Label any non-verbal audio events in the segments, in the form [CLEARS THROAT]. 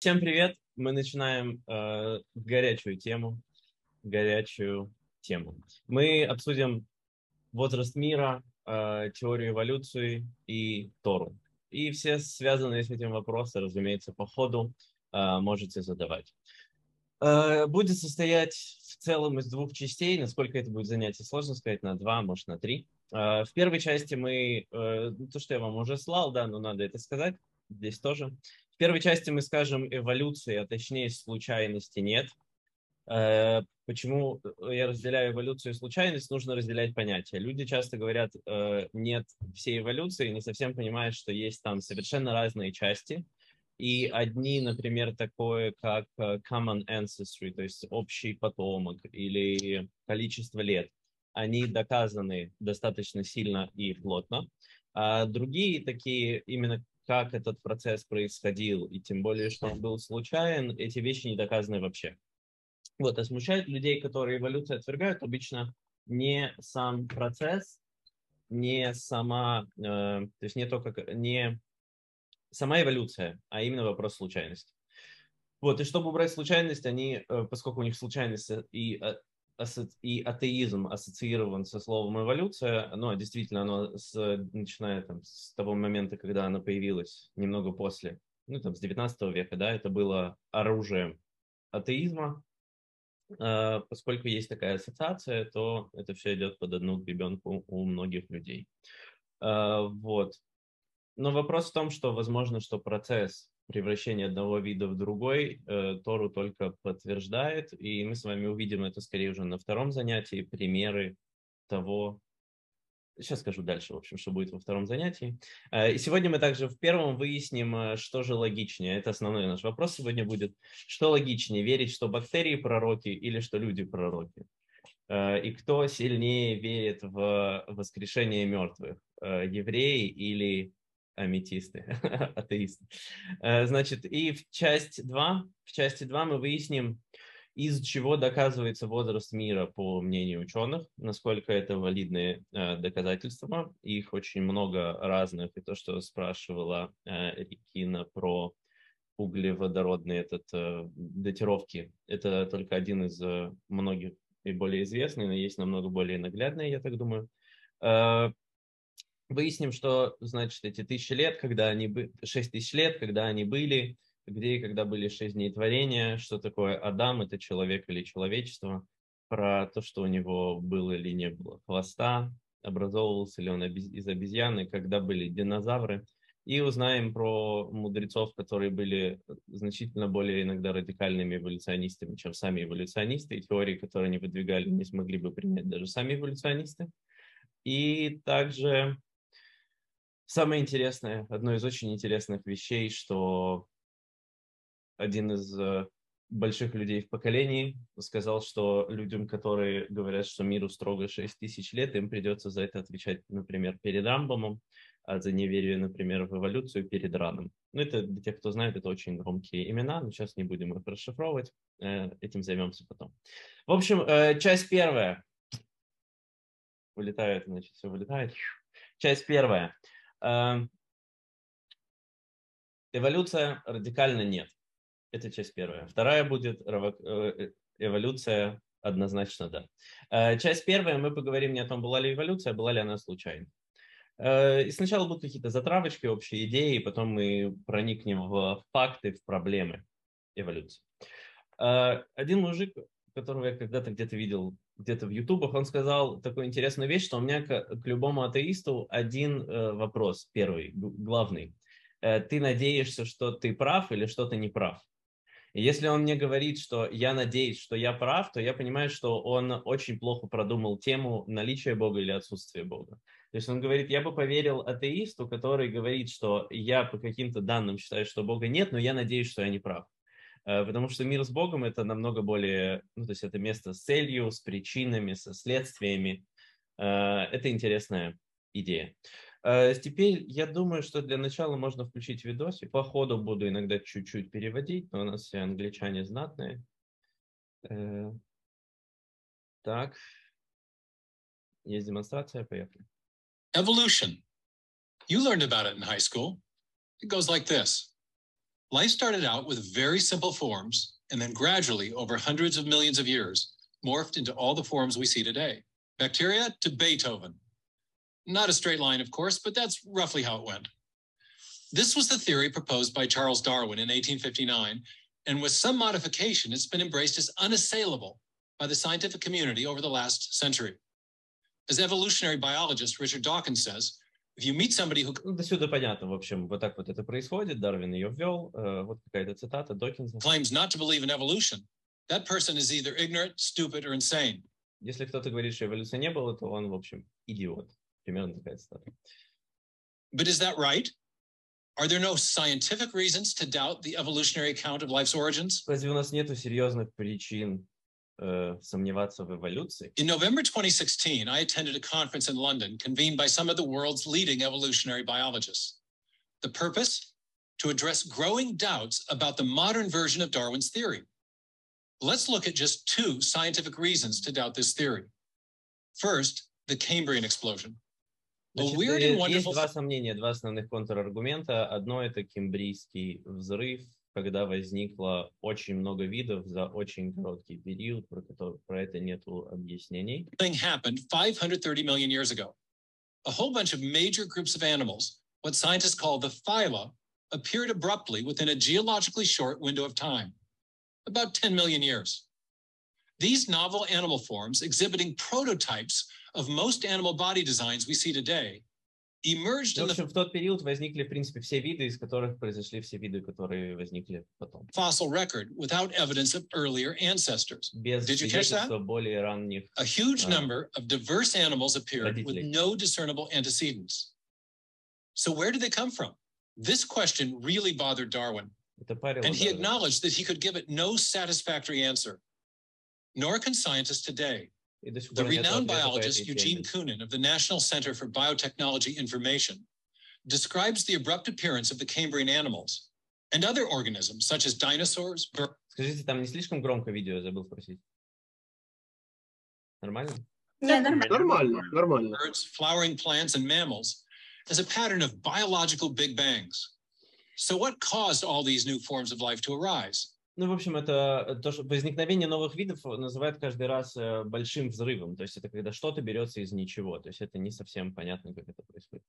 Всем привет! Мы начинаем э, горячую тему. Горячую тему. Мы обсудим возраст мира, э, теорию эволюции и Тору. И все связанные с этим вопросы, разумеется, по ходу э, можете задавать. Э, будет состоять в целом из двух частей. Насколько это будет занятие, сложно сказать, на два, может, на три. Э, в первой части мы, э, то, что я вам уже слал, да, но надо это сказать, здесь тоже. В первой части мы скажем эволюции, а точнее случайности нет. Э, почему я разделяю эволюцию и случайность? Нужно разделять понятия. Люди часто говорят, э, нет всей эволюции, не совсем понимают, что есть там совершенно разные части. И одни, например, такое, как э, common ancestry, то есть общий потомок или количество лет, они доказаны достаточно сильно и плотно. А другие такие именно как этот процесс происходил, и тем более, что он был случайен, эти вещи не доказаны вообще. Вот, а смущает людей, которые эволюцию отвергают, обычно не сам процесс, не сама, э, то есть не то, как, не сама эволюция, а именно вопрос случайности. Вот, и чтобы убрать случайность, они, э, поскольку у них случайность и э, и атеизм ассоциирован со словом эволюция, ну, действительно, оно с, начиная там, с того момента, когда оно появилось, немного после, ну, там, с 19 века, да, это было оружием атеизма, а, поскольку есть такая ассоциация, то это все идет под одну гребенку у многих людей. А, вот. Но вопрос в том, что возможно, что процесс превращение одного вида в другой э, Тору только подтверждает, и мы с вами увидим это скорее уже на втором занятии, примеры того, Сейчас скажу дальше, в общем, что будет во втором занятии. Э, и сегодня мы также в первом выясним, э, что же логичнее. Это основной наш вопрос сегодня будет. Что логичнее, верить, что бактерии пророки или что люди пророки? И кто сильнее верит в воскрешение мертвых? Евреи или аметисты, [LAUGHS] атеисты. Э, значит, и в часть 2, в части 2 мы выясним, из чего доказывается возраст мира по мнению ученых, насколько это валидные э, доказательства. Их очень много разных. И то, что спрашивала э, Рикина про углеводородные этот, датировки, это только один из многих и более известный, но есть намного более наглядные, я так думаю. Выясним, что, значит, эти тысячи лет, когда они были, шесть тысяч лет, когда они были, где и когда были шесть дней творения, что такое Адам, это человек или человечество, про то, что у него было или не было хвоста, образовывался ли он из обезьяны, когда были динозавры, и узнаем про мудрецов, которые были значительно более иногда радикальными эволюционистами, чем сами эволюционисты, и теории, которые они выдвигали, не смогли бы принять даже сами эволюционисты. И также Самое интересное, одно из очень интересных вещей, что один из э, больших людей в поколении сказал, что людям, которые говорят, что миру строго 6 тысяч лет, им придется за это отвечать, например, перед Рамбомом, а за неверие, например, в эволюцию перед Раном. Ну, это для тех, кто знает, это очень громкие имена, но сейчас не будем их расшифровывать, э, этим займемся потом. В общем, э, часть первая. Вылетает, значит, все вылетает. Часть первая. Эм, эволюция радикально нет. Это часть первая. Вторая будет э, эволюция однозначно да. Э, часть первая мы поговорим не о том, была ли эволюция, была ли она случайна. Э, и сначала будут какие-то затравочки, общие идеи, и потом мы проникнем в факты, в проблемы эволюции. Один мужик, которого я когда-то где-то видел где-то в ютубах, он сказал такую интересную вещь, что у меня к, к любому атеисту один э, вопрос, первый, главный. Э, ты надеешься, что ты прав или что ты не прав? И если он мне говорит, что я надеюсь, что я прав, то я понимаю, что он очень плохо продумал тему наличия Бога или отсутствия Бога. То есть он говорит, я бы поверил атеисту, который говорит, что я по каким-то данным считаю, что Бога нет, но я надеюсь, что я не прав. Э, потому что мир с Богом это намного более, ну, то есть это место с целью, с причинами, со следствиями. Э, это интересная идея. Э, теперь я думаю, что для начала можно включить видос, и по ходу буду иногда чуть-чуть переводить, но у нас все англичане знатные. Так, есть демонстрация, поехали. Evolution. You learned about it in high school. It goes like this. Life started out with very simple forms and then gradually, over hundreds of millions of years, morphed into all the forms we see today. Bacteria to Beethoven. Not a straight line, of course, but that's roughly how it went. This was the theory proposed by Charles Darwin in 1859, and with some modification, it's been embraced as unassailable by the scientific community over the last century. As evolutionary biologist Richard Dawkins says, if you meet somebody who Ну, до сюда понятно, в общем, вот так вот это происходит, Дарвин ее ввел, э, вот какая-то цитата Докинса. claims not to believe in evolution, that person is either ignorant, stupid, or insane. Если кто-то говорит, что эволюции не было, то он, в общем, идиот. Примерно такая цитата. But is that right? Are there no scientific reasons to doubt the evolutionary account of life's origins? Разве у нас нету серьезных причин сомневаться в эволюции? In November 2016, I attended a conference in London convened by some of the world's leading evolutionary biologists. The purpose? To address growing doubts about the modern version of Darwin's theory. Let's look at just two scientific reasons to doubt this theory. First, the Cambrian explosion. A Значит, weird э, and есть wonderful два сомнения, два основных контраргумента. Одно это кембрийский взрыв, когда возникло очень много видов за очень короткий период, про, который, про это нету объяснений. thing happened 530 million years ago. A whole bunch of major groups of animals, what scientists call the phyla, appeared abruptly within a geologically short window of time, about 10 million years. These novel animal forms, exhibiting prototypes of most animal body designs we see today, emerged В in the общем, в тот период возникли, в принципе, все виды, из которых произошли все виды, которые возникли потом. fossil record without evidence of earlier ancestors. Без Did you catch that? свидетельства более ранних. A huge Uh, number of diverse animals appeared with родителей. no discernible antecedents. So, where did they come from? This question really bothered Darwin, Это парило and he даже. acknowledged that he could give it no satisfactory answer. Nor can scientists today. И до сих The пор нету renowned ответа по biologist этой Eugene теме. Koonin of the National Center for Biotechnology Information describes the abrupt appearance of the Cambrian animals and other organisms such as dinosaurs, birds, Скажите, там не слишком громко видео, я забыл спросить. Нормально? Не, нормально. Нормально, нормально. birds, flowering plants, and mammals as a pattern of biological big bangs. So, what caused all these new forms of life to arise? Ну, в общем, это то, что возникновение новых видов называют каждый раз э, большим взрывом. То есть это когда что-то берется из ничего. То есть это не совсем понятно, как это происходит.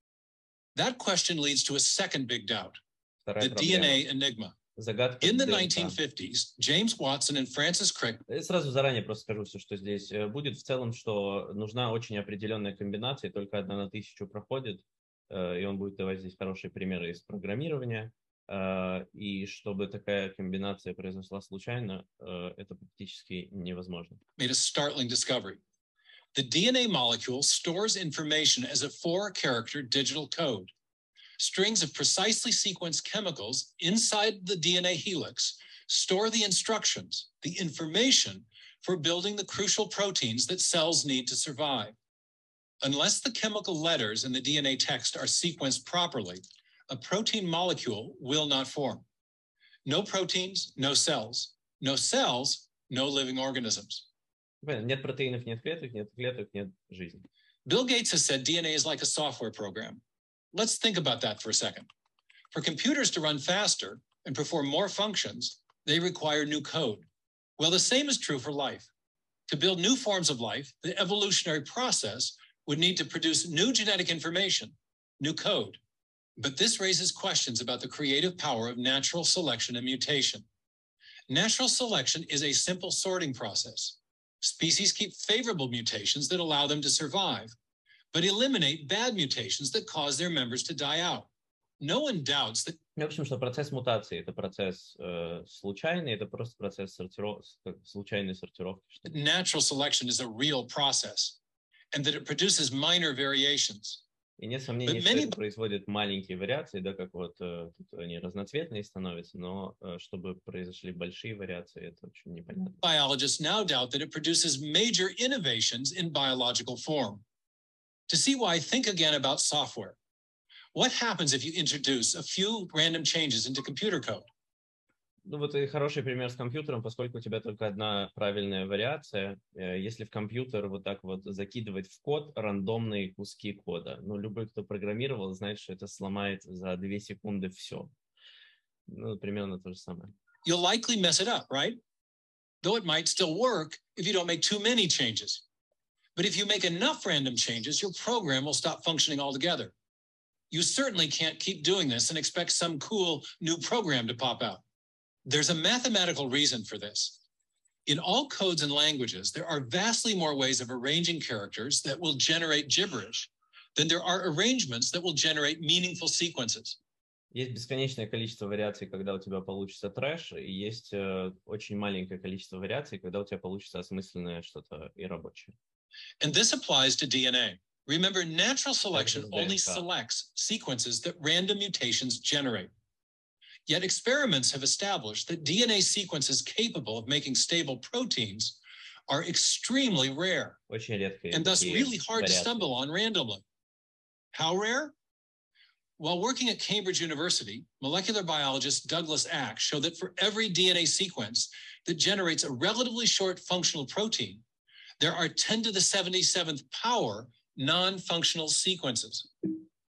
That question leads to a second big doubt Вторая the проблема. DNA enigma. Загадка In the ДНК. 1950s, James Watson and Francis Crick Э, Сразу заранее просто скажу все, что здесь э, будет. В целом, что нужна очень определенная комбинация, только одна на тысячу проходит, э, и он будет давать здесь хорошие примеры из программирования. Э, И чтобы такая комбинация произошла случайно, э, это практически невозможно. made a startling discovery. The DNA molecule stores information as a four character digital code. Strings of precisely sequenced chemicals inside the DNA helix store the instructions, the information for building the crucial proteins that cells need to survive. Unless the chemical letters in the DNA text are sequenced properly, a protein molecule will not form. No proteins, no cells. No cells, no living organisms. Понятно, Нет протеинов, нет клеток, нет клеток, нет жизни. Bill Gates has said DNA is like a software program. Let's think about that for a second. For computers to run faster and perform more functions, they require new code. Well, the same is true for life. To build new forms of life, the evolutionary process would need to produce new genetic information, new code. But this raises questions about the creative power of natural selection and mutation. Natural selection is a simple sorting process. Species keep favorable mutations that allow them to survive, but eliminate bad mutations that cause their members to die out. No one doubts that В общем, что процесс мутации – это процесс э, случайный, это просто процесс сортиров... случайной сортировки. что ли. natural selection is a real process and that it produces minor variations. И нет сомнений, что это производит маленькие вариации, да, как вот э, тут они разноцветные становятся, но э, чтобы произошли большие вариации, это очень непонятно. Biologists now doubt that it produces major innovations in biological form. To see why, think again about software. What happens if you introduce a few random changes into computer code? Ну вот и хороший пример с компьютером, поскольку у тебя только одна правильная вариация. э, Если в компьютер вот так вот закидывать в код рандомные куски кода, ну любой, кто программировал, знает, что это сломает за две секунды все. Ну, примерно то же самое. You'll likely mess it up, right? Though it might still work if you don't make too many changes. But if you make enough random changes, your program will stop functioning altogether. You certainly can't keep doing this and expect some cool new program to pop out. There's a mathematical reason for this. In all codes and languages, there are vastly more ways of arranging characters that will generate gibberish than there are arrangements that will generate meaningful sequences. Есть бесконечное количество вариаций, когда у тебя получится трэш, и есть э, очень маленькое количество вариаций, когда у тебя получится осмысленное что-то и рабочее. And this applies to DNA. Remember, natural selection is only DNK. selects sequences that random mutations generate. Yet experiments have established that DNA sequences capable of making stable proteins are extremely rare and thus really hard to stumble on randomly. How rare? While working at Cambridge University, molecular biologist Douglas Ack showed that for every DNA sequence that generates a relatively short functional protein, there are 10 to the 77th power non functional sequences.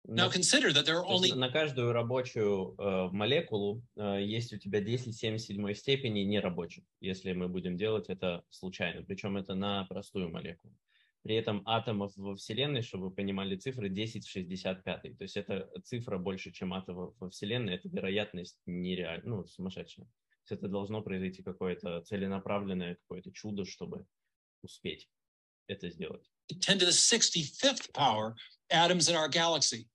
Now consider that there are only на каждую рабочую э, молекулу э, есть у тебя 10 в 77 степени нерабочих, если мы будем делать это случайно. Причем это на простую молекулу. При этом атомов во Вселенной, чтобы вы понимали цифры, 10 в 65. То есть это цифра больше, чем атомов во Вселенной. Это вероятность нереальная, ну, сумасшедшая. То есть это должно произойти какое-то целенаправленное какое-то чудо, чтобы успеть это сделать. 10 to the 65th power atoms in our galaxy.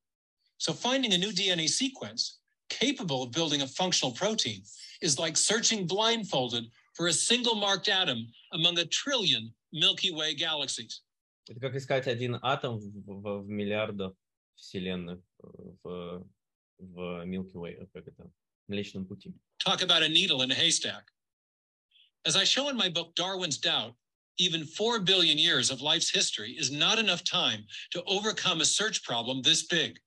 So finding a new DNA sequence capable of building a functional protein is like searching blindfolded for a single marked atom among a trillion Milky Way galaxies. Это как искать один атом в, в- в миллиардах вселенных э, в, в Milky Way, как это, в Млечном Пути. Talk about a needle in a haystack. As I show in my book, Darwin's Doubt, even 4 billion years of life's history is not enough time to overcome a search problem this big.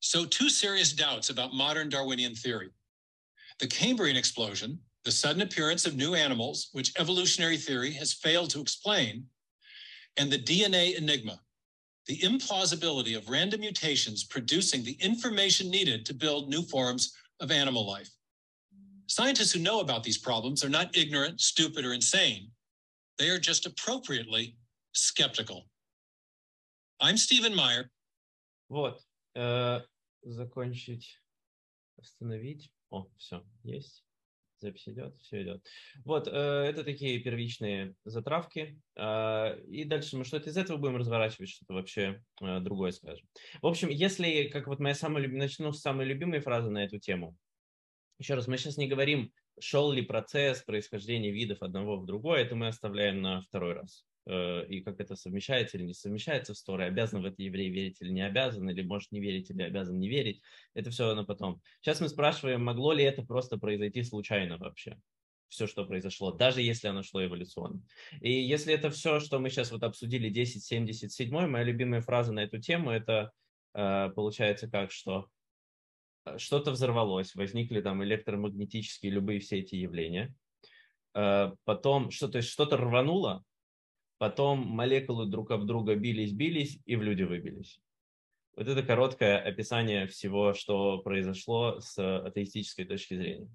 So, two serious doubts about modern Darwinian theory the Cambrian explosion, the sudden appearance of new animals, which evolutionary theory has failed to explain, and the DNA enigma, the implausibility of random mutations producing the information needed to build new forms of animal life. Scientists who know about these problems are not ignorant, stupid, or insane. They are just appropriately skeptical. I'm Stephen Meyer. Вот. Э, закончить, остановить. О, все, есть. Запись идет, все идет. Вот, э, это такие первичные затравки. Э, и дальше мы что-то из этого будем разворачивать, что-то вообще э, другое скажем. В общем, если, как вот моя самая любимая, начну с самой любимой фразы на эту тему. Еще раз, мы сейчас не говорим, шел ли процесс происхождения видов одного в другое, это мы оставляем на второй раз. Э, И как это совмещается или не совмещается в стороны, обязан в это еврей верить или не обязан, или может не верить или обязан не верить, это все на потом. Сейчас мы спрашиваем, могло ли это просто произойти случайно вообще? все, что произошло, даже если оно шло эволюционно. И если это все, что мы сейчас вот обсудили, 1077, моя любимая фраза на эту тему, это э, получается как, что э, что-то взорвалось, возникли там электромагнетические любые все эти явления, потом что, то есть что-то рвануло, потом молекулы друг об друга бились, бились и в люди выбились. Вот это короткое описание всего, что произошло с атеистической точки зрения.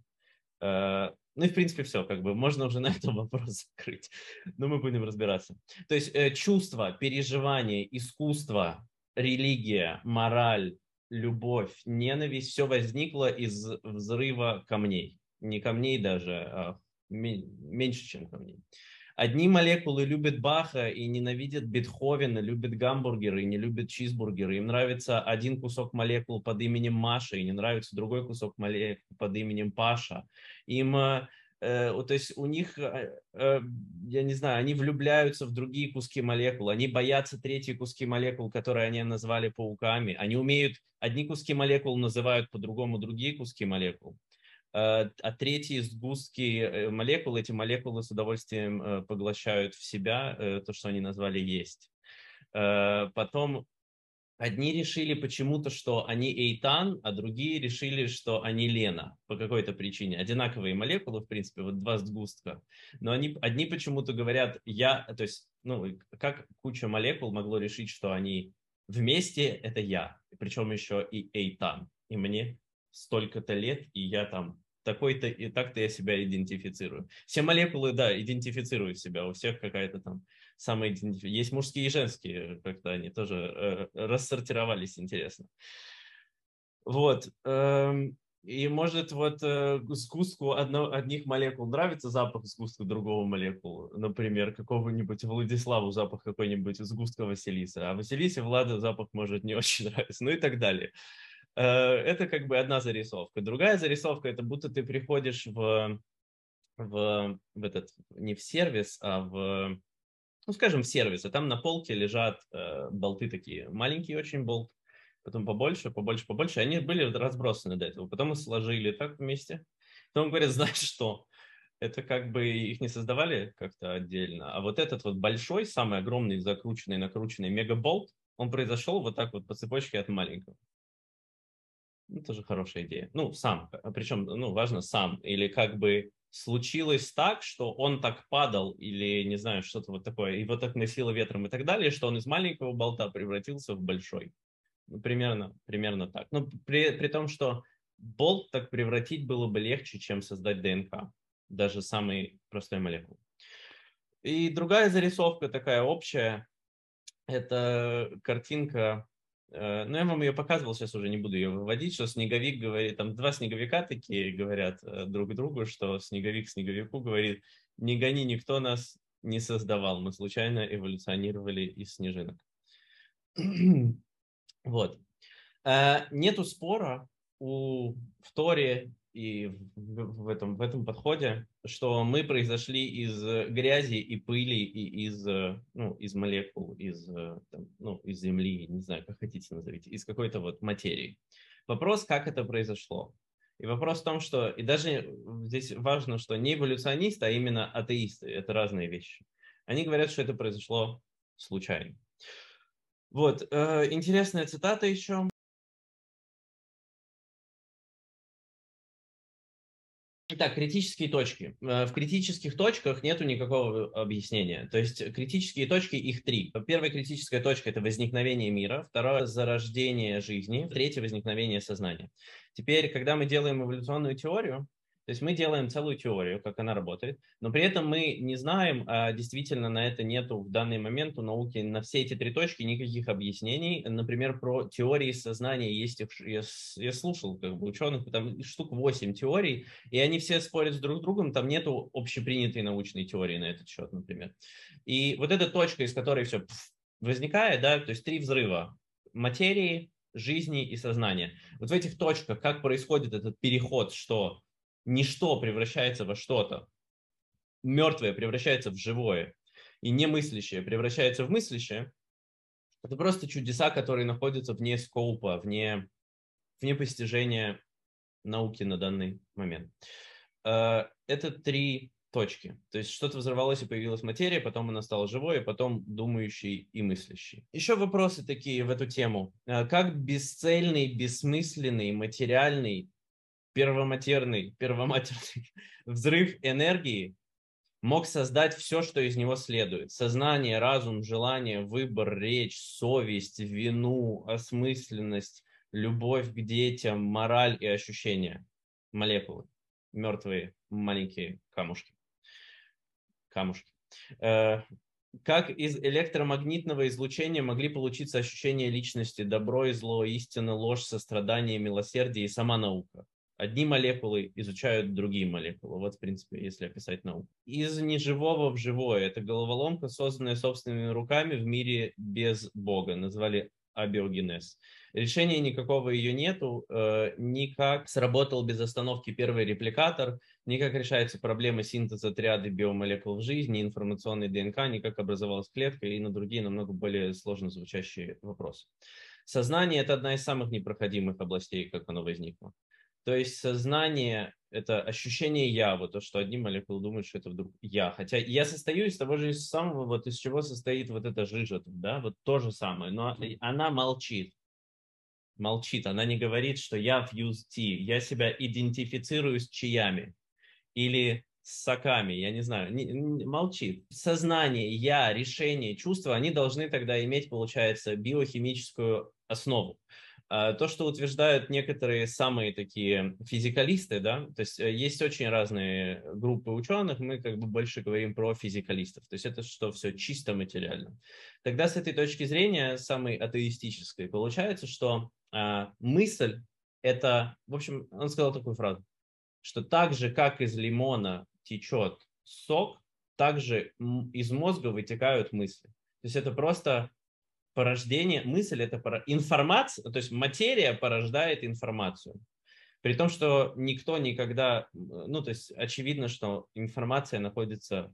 Э, Ну и в принципе все, как бы можно уже на этом [LAUGHS] вопрос закрыть, но мы будем разбираться. То есть э, чувство, переживание, искусство, религия, мораль, любовь, ненависть, все возникло из взрыва камней. Не камней даже, а ме- меньше, чем камней. Одни молекулы любят Баха и ненавидят Бетховена, любят гамбургеры и не любят чизбургеры. Им нравится один кусок молекул под именем Маша и не нравится другой кусок молекул под именем Паша. Им, э, э, то есть у них, э, я не знаю, они влюбляются в другие куски молекул, они боятся третьи куски молекул, которые они назвали пауками. Они умеют, одни куски молекул называют по-другому другие куски молекул а третьи сгустки э, молекул, эти молекулы с удовольствием э, поглощают в себя э, то, что они назвали есть. Э, Потом одни решили почему-то, что они Эйтан, а другие решили, что они Лена по какой-то причине. Одинаковые молекулы, в принципе, вот два сгустка. Но они, одни почему-то говорят, я, то есть, ну, как куча молекул могло решить, что они вместе это я, причем еще и Эйтан. И мне столько-то лет, и я там такой-то и так-то я себя идентифицирую. Все молекулы, да, идентифицируют себя, у всех какая-то там самоидентификация. Есть мужские и женские, как-то они тоже э, рассортировались, интересно. Вот. Эм, и может вот э, сгустку одно, одних молекул нравится запах сгустка другого молекулы. Например, какого-нибудь Владиславу запах какой-нибудь сгустка Василиса, а Василисе Влада запах может не очень [LAUGHS] нравиться, ну и так далее. Э, это как бы одна зарисовка. Другая зарисовка – это будто ты приходишь в, в, в этот, не в сервис, а в, ну скажем, в сервис, а там на полке лежат э, болты такие, маленькие очень болт, потом побольше, побольше, побольше. Они были разбросаны до этого. Потом мы сложили так вместе. Потом говорят, [LAUGHS] знаешь что, это как бы их не создавали как-то отдельно, а вот этот вот большой, самый огромный, закрученный, накрученный мегаболт, он произошел вот так вот по цепочке от маленького. Ну, тоже хорошая идея. Ну, сам, а причем, ну, важно сам, или как бы случилось так, что он так падал, или, не знаю, что-то вот такое, его так носило ветром и так далее, что он из маленького болта превратился в большой. Ну, примерно, примерно так. Но при, при том, что болт так превратить было бы легче, чем создать ДНК, даже самый простой молекулы. И другая зарисовка такая общая, это картинка, ну я вам ее показывал, сейчас уже не буду ее выводить, что снеговик говорит, там два снеговика такие говорят э, друг другу, что снеговик снеговику говорит, не гони, никто нас не создавал, мы случайно эволюционировали из снежинок. [CLEARS THROAT] Вот. Э, нету спора у, в Торе и в, этом, в этом подходе, что мы произошли из грязи и пыли и из, ну, из молекул, из, там, ну, из земли, не знаю, как хотите назовите, из какой-то вот материи. Вопрос, как это произошло. И вопрос в том, что, и даже здесь важно, что не эволюционисты, а именно атеисты, это разные вещи. Они говорят, что это произошло случайно. Вот, э, интересная цитата еще. Итак, критические точки. Э, в критических точках нету никакого объяснения. То есть критические точки, их три. Первая критическая точка – это возникновение мира, второе – зарождение жизни, третье – возникновение сознания. Теперь, когда мы делаем эволюционную теорию, то есть мы делаем целую теорию, как она работает, но при этом мы не знаем, а действительно на это нету в данный момент у науки на все эти три точки никаких объяснений. Например, про теории сознания есть, я, я слушал как бы ученых, там штук 8 теорий, и они все спорят с друг другом, там нету общепринятой научной теории на этот счет, например. И вот эта точка, из которой все возникает, да, то есть три взрыва материи, жизни и сознания. Вот в этих точках как происходит этот переход, что ничто превращается во что-то, мертвое превращается в живое, и немыслящее превращается в мыслящее, это просто чудеса, которые находятся вне скоупа, вне, вне постижения науки на данный момент. Э, это три точки. То есть что-то взорвалось и появилась материя, потом она стала живой, и потом думающий и мыслящий. Еще вопросы такие в эту тему. Э, как бесцельный, бессмысленный, материальный первоматерный, первоматерный [LAUGHS] взрыв энергии мог создать все, что из него следует. Сознание, разум, желание, выбор, речь, совесть, вину, осмысленность, любовь к детям, мораль и ощущения. Молекулы. Мертвые маленькие камушки. Камушки. Э, как из электромагнитного излучения могли получиться ощущения личности, добро и зло, истина, ложь, сострадание, милосердие и сама наука? Одни молекулы изучают другие молекулы. Вот, в принципе, если описать науку. Из неживого в живое. Это головоломка, созданная собственными руками в мире без Бога. Назвали абиогенез. Решения никакого ее нету, э, никак сработал без остановки первый репликатор, никак решается проблема синтеза триады биомолекул в жизни, информационной ДНК, никак образовалась клетка и на другие намного более сложно звучащие вопросы. Сознание – это одна из самых непроходимых областей, как оно возникло. То есть сознание – это ощущение «я», вот то, что одни молекулы думают, что это вдруг «я». Хотя я состою из того же самого, вот из чего состоит вот эта жижа, да, вот то же самое, но она молчит. Молчит, она не говорит, что я fuse T, я себя идентифицирую с чаями или с соками, я не знаю, не, не, молчит. Сознание, я, решение, чувства, они должны тогда иметь, получается, биохимическую основу. А то, что утверждают некоторые самые такие физикалисты, да, то есть э, есть очень разные группы ученых, мы как бы больше говорим про физикалистов, то есть это что все чисто материально. Тогда с этой точки зрения, самой атеистической, получается, что а, мысль это, в общем, он сказал такую фразу, что так же, как из лимона течет сок, также из мозга вытекают мысли. То есть это просто порождение, мысль это пора, информация, то есть материя порождает информацию. При том, что никто никогда, ну то есть очевидно, что информация находится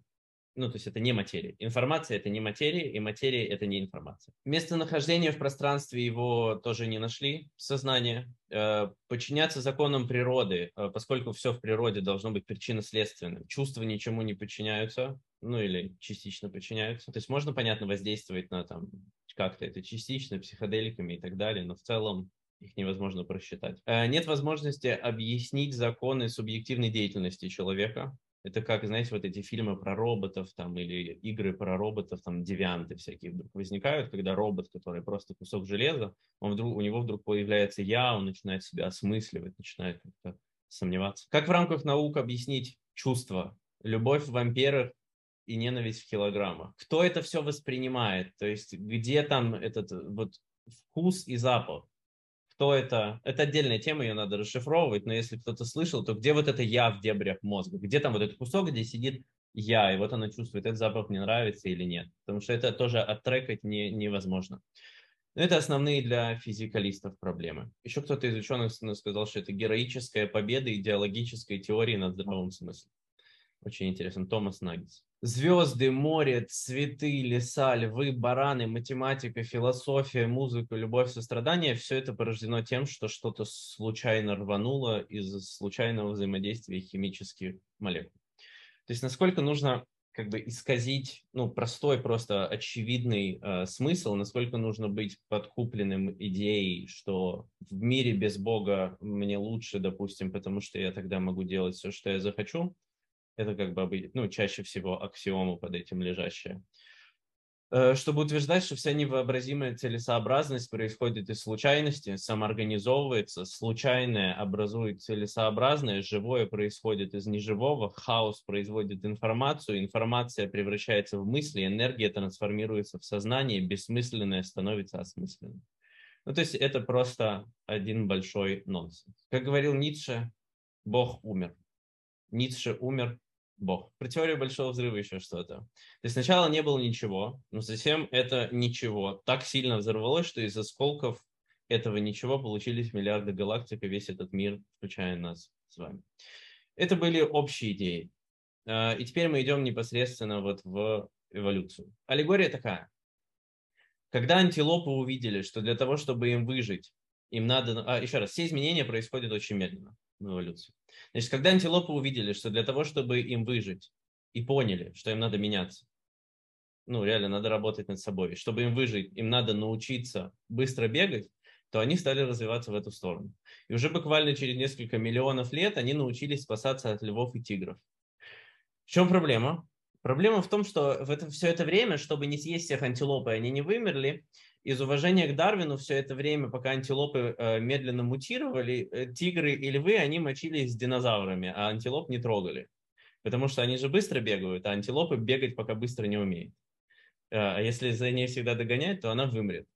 ну, то есть это не материя. Информация – это не материя, и материя – это не информация. Местонахождение в пространстве его тоже не нашли, сознание. Э, подчиняться законам природы, э, поскольку все в природе должно быть причинно-следственным. Чувства ничему не подчиняются, ну или частично подчиняются. То есть можно, понятно, воздействовать на там как-то это частично, психоделиками и так далее, но в целом их невозможно просчитать. Э, нет возможности объяснить законы субъективной деятельности человека. Это как, знаете, вот эти фильмы про роботов там или игры про роботов, там девианты всякие вдруг возникают, когда робот, который просто кусок железа, он вдруг, у него вдруг появляется я, он начинает себя осмысливать, начинает как-то сомневаться. Как в рамках наук объяснить чувства? Любовь в вампирах и ненависть в килограммах. Кто это все воспринимает? То есть где там этот вот вкус и запах? Кто это? Это отдельная тема, ее надо расшифровывать, но если кто-то слышал, то где вот это я в дебрях мозга? Где там вот этот кусок, где сидит я, и вот она чувствует, этот запах мне нравится или нет. Потому что это тоже оттрекать не, невозможно. Но это основные для физикалистов проблемы. Еще кто-то из ученых сказал, что это героическая победа идеологической теории над здравым смыслом. Очень интересно. Томас Наггис. Звезды, море, цветы, леса, львы, бараны, математика, философия, музыка, любовь, сострадание – все это порождено тем, что что-то случайно рвануло из-за случайного взаимодействия химических молекул. То есть насколько нужно как бы исказить, ну, простой, просто очевидный э, смысл, насколько нужно быть подкупленным идеей, что в мире без Бога мне лучше, допустим, потому что я тогда могу делать все, что я захочу, это как бы ну, чаще всего аксиома под этим лежащая. Э, чтобы утверждать, что вся невообразимая целесообразность происходит из случайности, самоорганизовывается, случайное образует целесообразное, живое происходит из неживого, хаос производит информацию, информация превращается в мысли, энергия трансформируется в сознание, бессмысленное становится осмысленным. Ну, то есть это просто один большой нонсенс. Как говорил Ницше, Бог умер. Ницше умер, Бог. Про теорию Большого Взрыва еще что-то. То есть сначала не было ничего, но затем это ничего так сильно взорвалось, что из осколков этого ничего получились миллиарды галактик и весь этот мир, включая нас с вами. Это были общие идеи. А, и теперь мы идем непосредственно вот в эволюцию. Аллегория такая. Когда антилопы увидели, что для того, чтобы им выжить, им надо... А, еще раз, все изменения происходят очень медленно в эволюции. Значит, когда антилопы увидели, что для того, чтобы им выжить, и поняли, что им надо меняться, ну, реально надо работать над собой, чтобы им выжить, им надо научиться быстро бегать, то они стали развиваться в эту сторону. И уже буквально через несколько миллионов лет они научились спасаться от львов и тигров. В чем проблема? Проблема в том, что в это, все это время, чтобы не съесть всех антилоп, и они не вымерли, из уважения к Дарвину все это время, пока антилопы э, медленно мутировали, э, тигры и львы, они мочились с динозаврами, а антилоп не трогали. Потому что они же быстро бегают, а антилопы бегать пока быстро не умеют. Э, а если за ней всегда догонять, то она вымрет.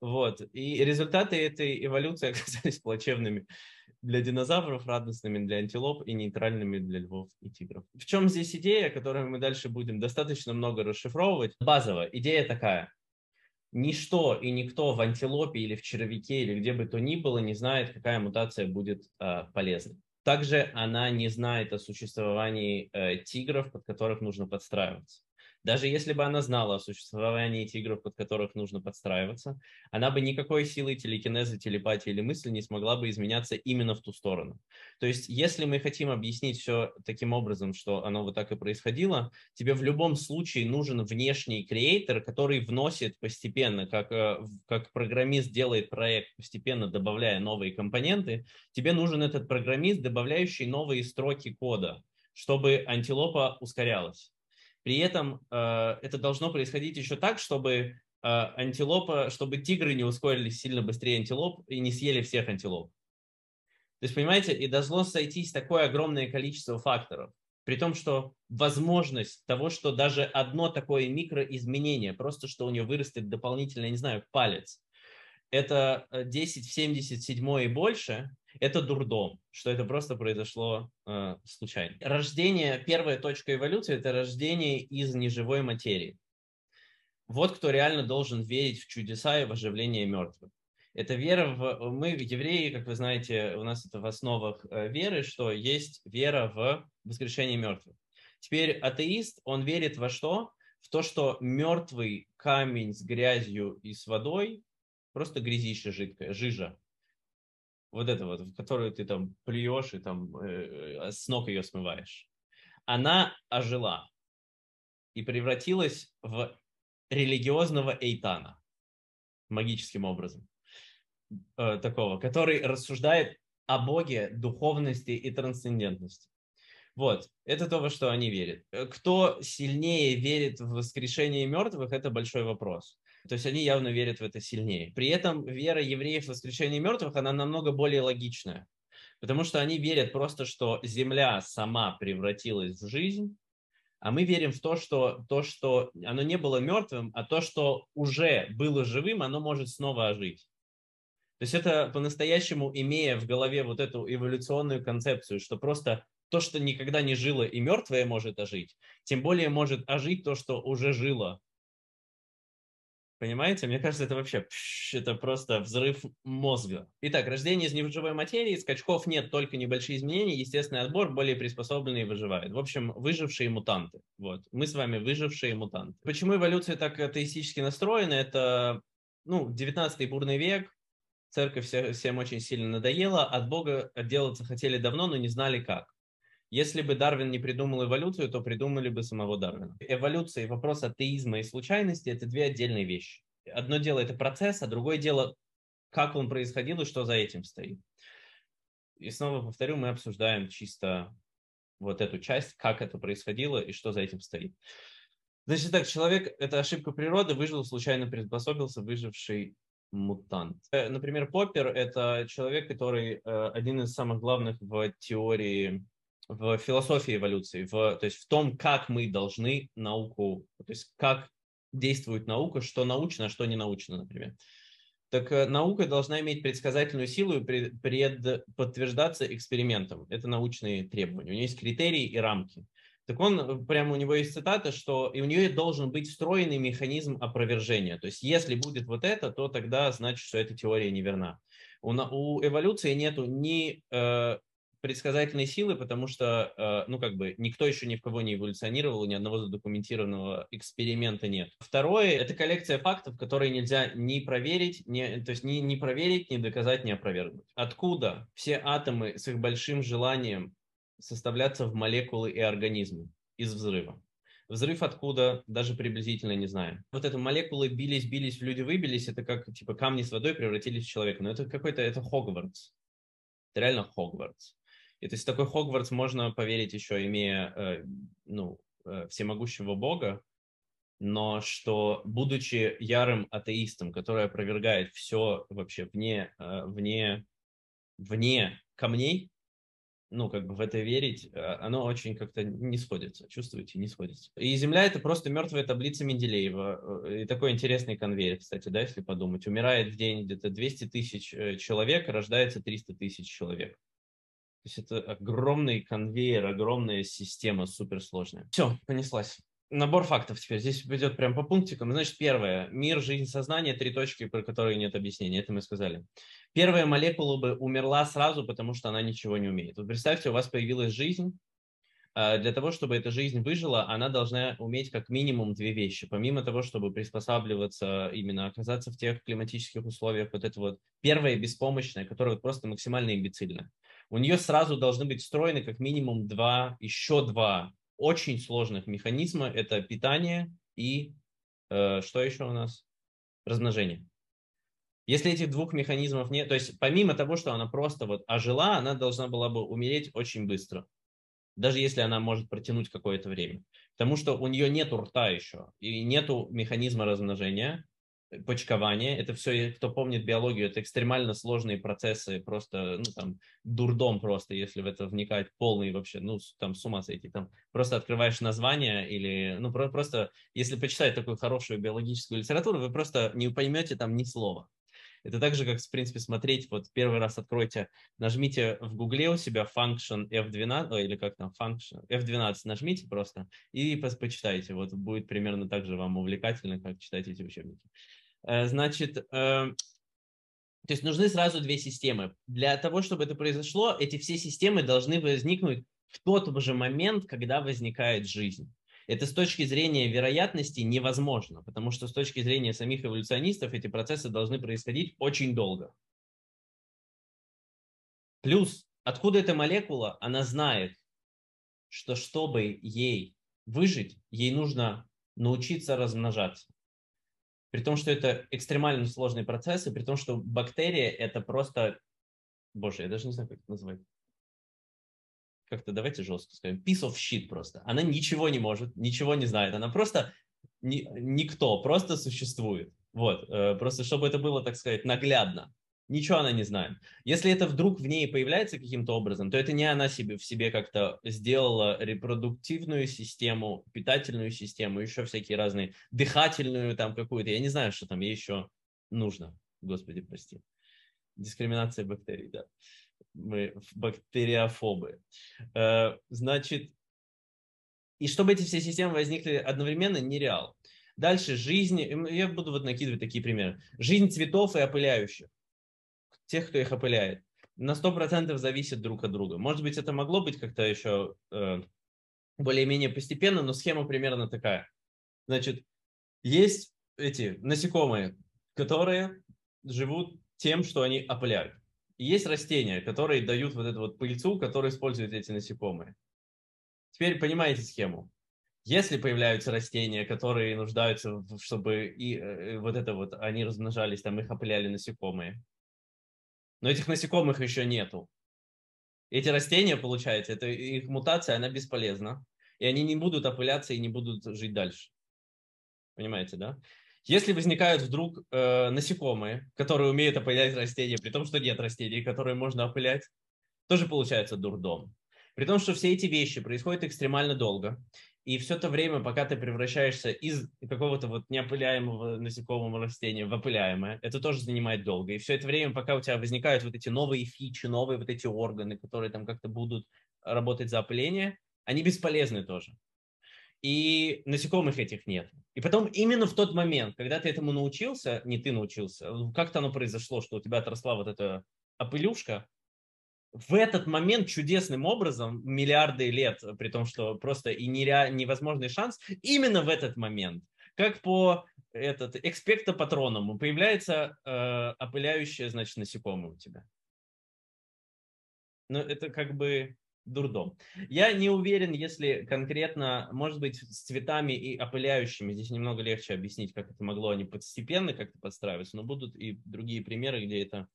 Вот. И результаты этой эволюции [LAUGHS] оказались плачевными для динозавров, радостными для антилоп и нейтральными для львов и тигров. В чем здесь идея, которую мы дальше будем достаточно много расшифровывать? Базовая идея такая ничто и никто в антилопе или в червяке или где бы то ни было не знает, какая мутация будет э, полезной. Также она не знает о существовании э, тигров, под которых нужно подстраиваться. Даже если бы она знала о существовании тигров, под которых нужно подстраиваться, она бы никакой силой телекинеза, телепатии или мысли не смогла бы изменяться именно в ту сторону. То есть, если мы хотим объяснить все таким образом, что оно вот так и происходило, тебе в любом случае нужен внешний креатор, который вносит постепенно, как, э, как программист делает проект, постепенно добавляя новые компоненты, тебе нужен этот программист, добавляющий новые строки кода, чтобы антилопа ускорялась. При этом э, это должно происходить еще так, чтобы а, антилопа, чтобы тигры не ускорились сильно быстрее антилоп и не съели всех антилоп. То есть, понимаете, и должно сойтись такое огромное количество факторов. При том, что возможность того, что даже одно такое микроизменение, просто что у нее вырастет дополнительно, я не знаю, палец, это 10 в 77 и больше, это дурдом, что это просто произошло э, случайно. Рождение, первая точка эволюции, это рождение из неживой материи. Вот кто реально должен верить в чудеса и в оживление мертвых. Это вера в... Мы, евреи, как вы знаете, у нас это в основах э, веры, что есть вера в воскрешение мертвых. Теперь атеист, он верит во что? В то, что мертвый камень с грязью и с водой, просто грязище жидкое, жижа, вот это вот, в которую ты там плюешь и там э, э, с ног ее смываешь, она ожила и превратилась в религиозного эйтана магическим образом э, такого, который рассуждает о Боге, духовности и трансцендентности. Вот, это то, во что они верят. Э, кто сильнее верит в воскрешение мертвых, это большой вопрос. То есть они явно верят в это сильнее. При этом вера евреев в воскрешение мертвых, она намного более логичная. Потому что они верят просто, что земля сама превратилась в жизнь, а мы верим в то, что то, что оно не было мертвым, а то, что уже было живым, оно может снова ожить. То есть это по-настоящему, имея в голове вот эту эволюционную концепцию, что просто то, что никогда не жило и мертвое может ожить, тем более может ожить то, что уже жило Понимаете? Мне кажется, это вообще пш, это просто взрыв мозга. Итак, рождение из неживой материи, скачков нет, только небольшие изменения, естественный отбор, более приспособленные выживают. В общем, выжившие мутанты. Вот. Мы с вами выжившие мутанты. Почему эволюция так атеистически настроена? Это ну, 19 бурный век, церковь всем очень сильно надоела, от Бога отделаться хотели давно, но не знали как. Если бы Дарвин не придумал эволюцию, то придумали бы самого Дарвина. Эволюция и вопрос атеизма и случайности – это две отдельные вещи. Одно дело – это процесс, а другое дело – как он происходил и что за этим стоит. И снова повторю, мы обсуждаем чисто вот эту часть, как это происходило и что за этим стоит. Значит так, человек – это ошибка природы, выжил, случайно приспособился, выживший мутант. Э, например, Поппер – это человек, который э, один из самых главных в теории в философии эволюции, в, то есть в том, как мы должны науку, то есть как действует наука, что научно, а что не научно, например. Так э, наука должна иметь предсказательную силу и пред, подтверждаться экспериментом. Это научные требования. У нее есть критерии и рамки. Так он, прямо у него есть цитата, что и у нее должен быть встроенный механизм опровержения. То есть если будет вот это, то тогда значит, что эта теория неверна. У, у эволюции нету ни э, предсказательной силы, потому что, э, ну, как бы, никто еще ни в кого не эволюционировал, ни одного задокументированного эксперимента нет. Второе – это коллекция фактов, которые нельзя ни проверить, ни, то есть ни, ни проверить, ни доказать, ни опровергнуть. Откуда все атомы с их большим желанием составляться в молекулы и организмы из взрыва? Взрыв откуда, даже приблизительно не знаю. Вот это молекулы бились, бились, люди выбились, это как типа камни с водой превратились в человека. Но это какой-то, это Хогвартс. Это реально Хогвартс. И то есть такой Хогвартс можно поверить еще, имея э, ну, э, всемогущего Бога, но что, будучи ярым атеистом, который опровергает все вообще вне, э, вне, вне камней, ну, как бы в это верить, оно очень как-то не сходится, чувствуете, не сходится. И Земля – это просто мертвая таблица Менделеева. И такой интересный конвейер, кстати, да, если подумать. Умирает в день где-то 200 тысяч человек, рождается 300 тысяч человек. То есть это огромный конвейер, огромная система, суперсложная. Все, понеслась. Набор фактов теперь. Здесь пойдет прям по пунктикам. Значит, первое. Мир, жизнь, сознание. Три точки, про которые нет объяснения. Это мы сказали. Первая молекула бы умерла сразу, потому что она ничего не умеет. Вот представьте, у вас появилась жизнь. А, для того, чтобы эта жизнь выжила, она должна уметь как минимум две вещи. Помимо того, чтобы приспосабливаться, именно оказаться в тех климатических условиях, вот это вот первое беспомощное, которое вот просто максимально имбецильное у нее сразу должны быть встроены как минимум два, еще два очень сложных механизма. Это питание и э, что еще у нас? Размножение. Если этих двух механизмов нет, то есть помимо того, что она просто вот ожила, она должна была бы умереть очень быстро. Даже если она может протянуть какое-то время. Потому что у нее нет рта еще, и нету механизма размножения, почкование. Это все, кто помнит биологию, это экстремально сложные процессы, просто, ну, там, дурдом просто, если в это вникать, полный вообще, ну, там, с ума сойти. Там просто открываешь название или, ну, просто, если почитать такую хорошую биологическую литературу, вы просто не поймете там ни слова. Это так же, как, в принципе, смотреть, вот первый раз откройте, нажмите в гугле у себя function F12, или как там, function F12 нажмите просто и почитайте. Вот будет примерно так же вам увлекательно, как читать эти учебники. Э, значит, э, то есть нужны сразу две системы. Для того, чтобы это произошло, эти все системы должны возникнуть в тот же момент, когда возникает жизнь. Это с точки зрения вероятности невозможно, потому что с точки зрения самих эволюционистов эти процессы должны происходить очень долго. Плюс, откуда эта молекула? Она знает, что чтобы ей выжить, ей нужно научиться размножаться. При том, что это экстремально сложные процессы, при том, что бактерия это просто... Боже, я даже не знаю, как это назвать как-то давайте жестко скажем, piece of shit просто. Она ничего не может, ничего не знает. Она просто ни, никто, просто существует. Вот, э, просто чтобы это было, так сказать, наглядно. Ничего она не знает. Если это вдруг в ней появляется каким-то образом, то это не она себе, в себе как-то сделала репродуктивную систему, питательную систему, еще всякие разные, дыхательную там какую-то. Я не знаю, что там ей еще нужно. Господи, прости. Дискриминация бактерий, да мы бактериофобы. Э, значит, и чтобы эти все системы возникли одновременно, нереал. Дальше жизнь, я буду вот накидывать такие примеры. Жизнь цветов и опыляющих, тех, кто их опыляет, на 100% зависит друг от друга. Может быть, это могло быть как-то еще э, более-менее постепенно, но схема примерно такая. Значит, есть эти насекомые, которые живут тем, что они опыляют. И есть растения, которые дают вот эту вот пыльцу, которую используют эти насекомые. Теперь понимаете схему. Если появляются растения, которые нуждаются, чтобы и э, вот это вот, они размножались, там их опыляли насекомые, но этих насекомых еще нету. Эти растения, получается, это их мутация, она бесполезна. И они не будут опыляться и не будут жить дальше. Понимаете, да? Если возникают вдруг э, насекомые, которые умеют опылять растения, при том, что нет растений, которые можно опылять, тоже получается дурдом. При том, что все эти вещи происходят экстремально долго, и все это время, пока ты превращаешься из какого-то вот неопыляемого насекомого растения в опыляемое, это тоже занимает долго. И все это время, пока у тебя возникают вот эти новые фичи, новые вот эти органы, которые там как-то будут работать за опыление, они бесполезны тоже и насекомых этих нет. И потом именно в тот момент, когда ты этому научился, не ты научился, как-то оно произошло, что у тебя отросла вот эта опылюшка, в этот момент чудесным образом, миллиарды лет, при том, что просто и нереаль, невозможный шанс, именно в этот момент, как по этот экспектопатроному, появляется э, опыляющее, значит, насекомое у тебя. Ну, это как бы дурдом. Я не уверен, если конкретно, может быть, с цветами и опыляющими, здесь немного легче объяснить, как это могло они постепенно как-то подстраиваться, но будут и другие примеры, где это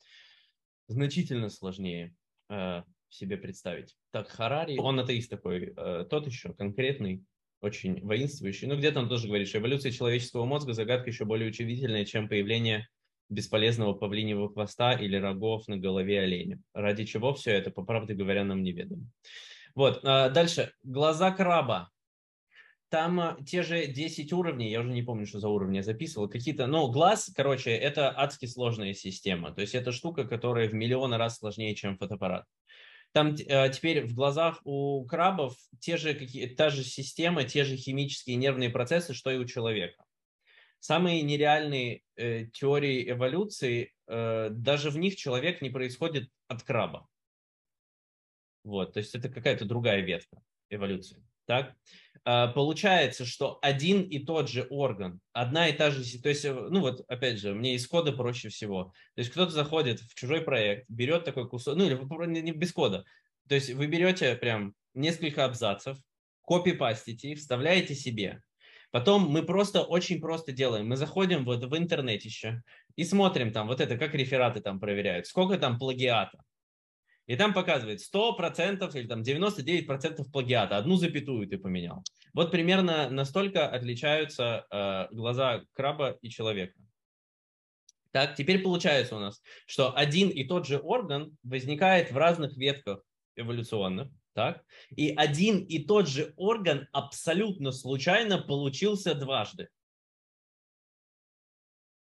значительно сложнее э, себе представить. Так, Харари, он атеист такой, э, тот еще конкретный, очень воинствующий. Ну, где-то он тоже говорит, что эволюция человеческого мозга загадка еще более удивительная, чем появление бесполезного павлиньего хвоста или рогов на голове оленя. Ради чего все это, по правде говоря, нам неведомо. Вот, а, дальше. Глаза краба. Там а, те же 10 уровней, я уже не помню, что за уровни я записывал, какие-то, ну, глаз, короче, это адски сложная система, то есть это штука, которая в миллионы раз сложнее, чем фотоаппарат. Там э, теперь в глазах у крабов те же, какие, та же система, те же химические нервные процессы, что и у человека самые нереальные э, теории эволюции, э, даже в них человек не происходит от краба. Вот, то есть это какая-то другая ветка эволюции. Так? А, получается, что один и тот же орган, одна и та же, то есть, э, ну вот, опять же, мне из кода проще всего. То есть кто-то заходит в чужой проект, берет такой кусок, ну или не без кода. То есть вы берете прям несколько абзацев, копипастите, вставляете себе. Потом мы просто очень просто делаем. Мы заходим вот в интернет еще и смотрим там вот это, как рефераты там проверяют, сколько там плагиата. И там показывает 100% или там 99% плагиата. Одну запятую ты поменял. Вот примерно настолько отличаются э, глаза краба и человека. Так, теперь получается у нас, что один и тот же орган возникает в разных ветках эволюционных, так, и один и тот же орган абсолютно случайно получился дважды.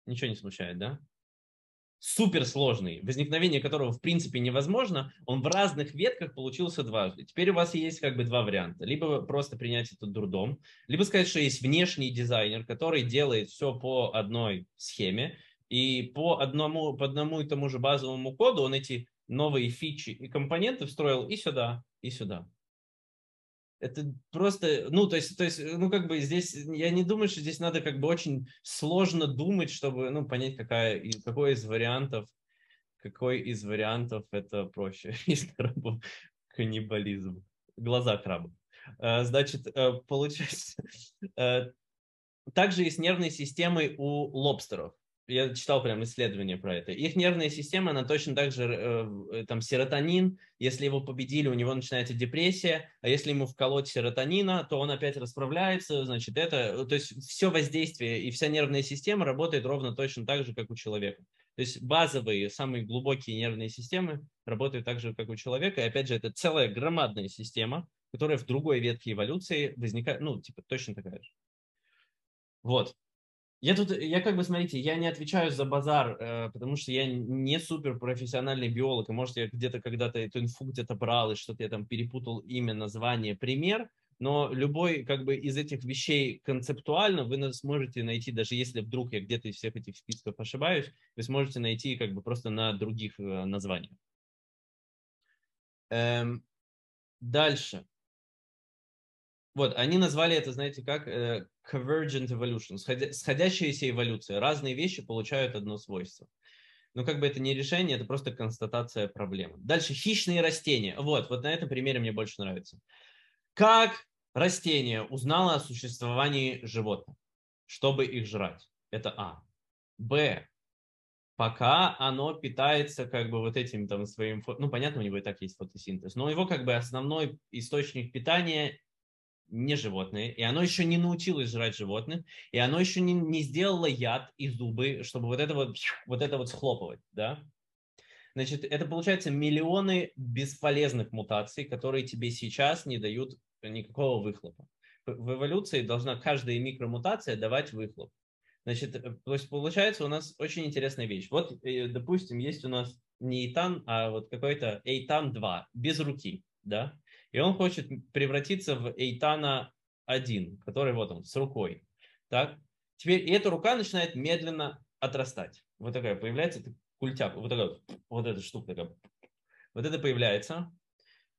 Ничего не смущает, да? Суперсложный, возникновение которого в принципе невозможно, он в разных ветках получился дважды. Теперь у вас есть как бы два варианта. Либо просто принять этот дурдом, либо сказать, что есть внешний дизайнер, который делает все по одной схеме, и по одному, по одному и тому же базовому коду он эти новые фичи и компоненты встроил и сюда, и сюда. Это просто, ну, то есть, то есть, ну, как бы здесь, я не думаю, что здесь надо как бы очень сложно думать, чтобы, ну, понять, какая, какой из вариантов, какой из вариантов это проще [LAUGHS] из крабов каннибализм. Глаза краба. Э, значит, э, получается, э, также есть нервные системы у лобстеров я читал прям исследование про это. Их нервная система, она точно так же, э, э, там, серотонин, если его победили, у него начинается депрессия, а если ему вколоть серотонина, то он опять расправляется, значит, это, то есть все воздействие и вся нервная система работает ровно точно так же, как у человека. То есть базовые, самые глубокие нервные системы работают так же, как у человека, и опять же, это целая громадная система, которая в другой ветке эволюции возникает, ну, типа, точно такая же. Вот. Я тут, я как бы, смотрите, я не отвечаю за базар, э, потому что я не супер профессиональный биолог, и может я где-то когда-то эту инфу где-то брал, и что-то я там перепутал имя, название, пример, но любой как бы из этих вещей концептуально вы сможете найти, даже если вдруг я где-то из всех этих списков ошибаюсь, вы сможете найти как бы просто на других э, названиях. Эм, дальше. Вот, они назвали это, знаете, как э, convergent evolution, сходящаяся эволюция. Разные вещи получают одно свойство. Но как бы это не решение, это просто констатация проблемы. Дальше хищные растения. Вот, вот на этом примере мне больше нравится. Как растение узнало о существовании животных, чтобы их жрать? Это А. Б. Пока оно питается как бы вот этим там своим, ну понятно, у него и так есть фотосинтез, но его как бы основной источник питания не животные, и оно еще не научилось жрать животных, и оно еще не, не сделало яд и зубы, чтобы вот это вот, вот это вот схлопывать, да? Значит, это получается миллионы бесполезных мутаций, которые тебе сейчас не дают никакого выхлопа. В эволюции должна каждая микромутация давать выхлоп. Значит, э, то есть получается у нас очень интересная вещь. Вот, э, допустим, есть у нас не Эйтан, а вот какой-то Эйтан 2, без руки, да? И он хочет превратиться в Эйтана 1, который вот он, с рукой. Так? Теперь и эта рука начинает медленно отрастать. Вот такая появляется культяк, вот такая вот эта штука такая. Вот это появляется.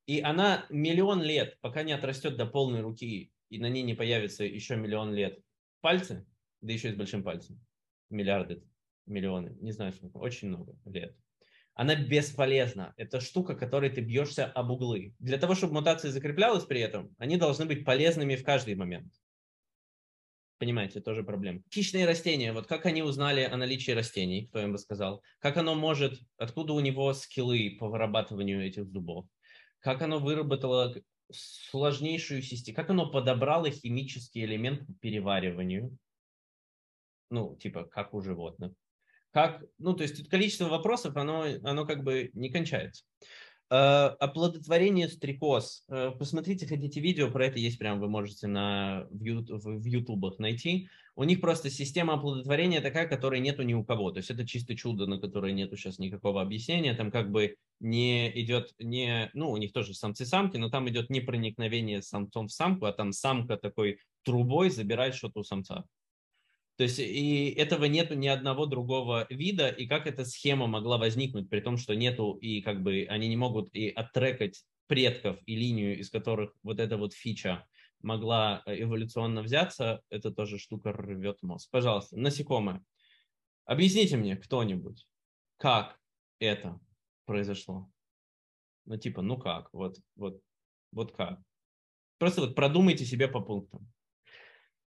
И она миллион лет, пока не отрастет до полной руки, и на ней не появится еще миллион лет пальцы, да еще и с большим пальцем, миллиарды, миллионы, не знаю сколько, очень много лет она бесполезна. Это штука, которой ты бьешься об углы. Для того, чтобы мутация закреплялась при этом, они должны быть полезными в каждый момент. Понимаете, тоже проблема. Хищные растения. Вот как они узнали о наличии растений, кто им бы сказал? Как оно может, откуда у него скиллы по вырабатыванию этих зубов? Как оно выработало сложнейшую систему? Как оно подобрало химический элемент по перевариванию? Ну, типа, как у животных как, ну, то есть количество вопросов, оно, оно как бы не кончается. Uh, оплодотворение стрекоз. Uh, посмотрите, хотите видео, про это есть прям, вы можете на, в, ютуб, в ютубах найти. У них просто система оплодотворения такая, которой нету ни у кого. То есть это чисто чудо, на которое нету сейчас никакого объяснения. Там как бы не идет, не, ну, у них тоже самцы-самки, но там идет не проникновение самцом в самку, а там самка такой трубой забирает что-то у самца. То есть и этого нету ни одного другого вида, и как эта схема могла возникнуть, при том, что нету, и как бы они не могут и оттрекать предков и линию, из которых вот эта вот фича могла э, эволюционно взяться, это тоже штука рвет мозг. Пожалуйста, насекомые. Объясните мне кто-нибудь, как это произошло? Ну, типа, ну как? Вот, вот, вот как? Просто вот продумайте себе по пунктам.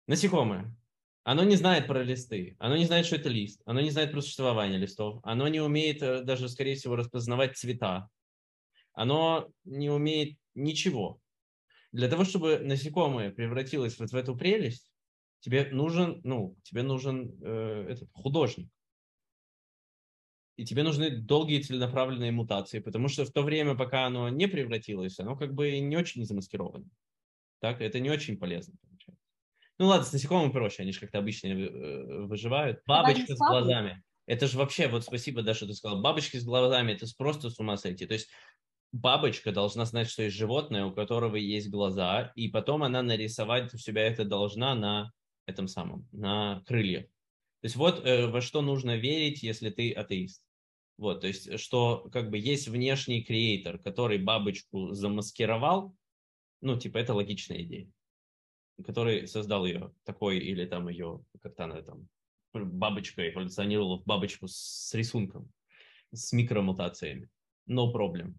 Насекомые. Оно не знает про листы, оно не знает, что это лист, оно не знает про существование листов, оно не умеет э, даже, скорее всего, распознавать цвета, оно не умеет ничего. Для того, чтобы насекомое превратилось вот в эту прелесть, тебе нужен, ну, тебе нужен э, этот художник. и тебе нужны долгие целенаправленные мутации, потому что в то время, пока оно не превратилось, оно как бы не очень замаскировано. Так, это не очень полезно. Ну ладно, с насекомыми проще, они же как-то обычно э, выживают. Бабочка с глазами. Это же вообще, вот спасибо, да, что ты сказал, бабочки с глазами, это просто с ума сойти. То есть бабочка должна знать, что есть животное, у которого есть глаза, и потом она нарисовать у себя это должна на этом самом, на крыльях. То есть вот э, во что нужно верить, если ты атеист. Вот, то есть, что как бы есть внешний креатор, который бабочку замаскировал, ну, типа, это логичная идея, который создал ее такой, или там ее, как-то она там, бабочка эволюционировала в бабочку с рисунком, с микромутациями. No problem.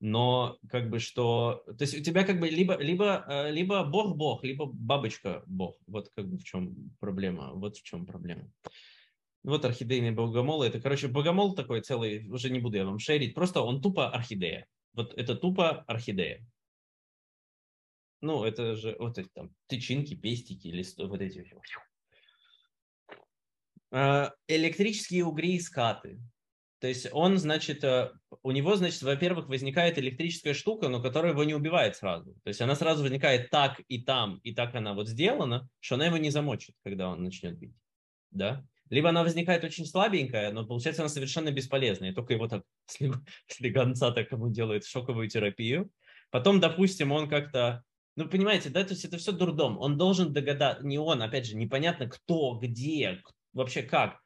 Но как бы что... То есть у тебя как бы либо, либо, э, либо бог-бог, либо бабочка-бог. Вот как бы в чем проблема. Вот в чем проблема. Вот орхидейный богомол. Это, короче, богомол такой целый, уже не буду я вам шерить, просто он тупо орхидея. Вот это тупо орхидея. Ну, это же вот эти там тычинки, пестики, листы, вот эти. А, электрические угри и скаты. То есть он, значит, э, у него, значит, во-первых, возникает электрическая штука, но которая его не убивает сразу. То есть она сразу возникает так и там, и так она вот сделана, что она его не замочит, когда он начнет бить. Да? Либо она возникает очень слабенькая, но получается она совершенно бесполезная. Только его так [LAUGHS] слегонца так ему делает шоковую терапию. Потом, допустим, он как-то ну, понимаете, да, то есть это все дурдом. Он должен догадаться, не он, опять же, непонятно кто, где, вообще как.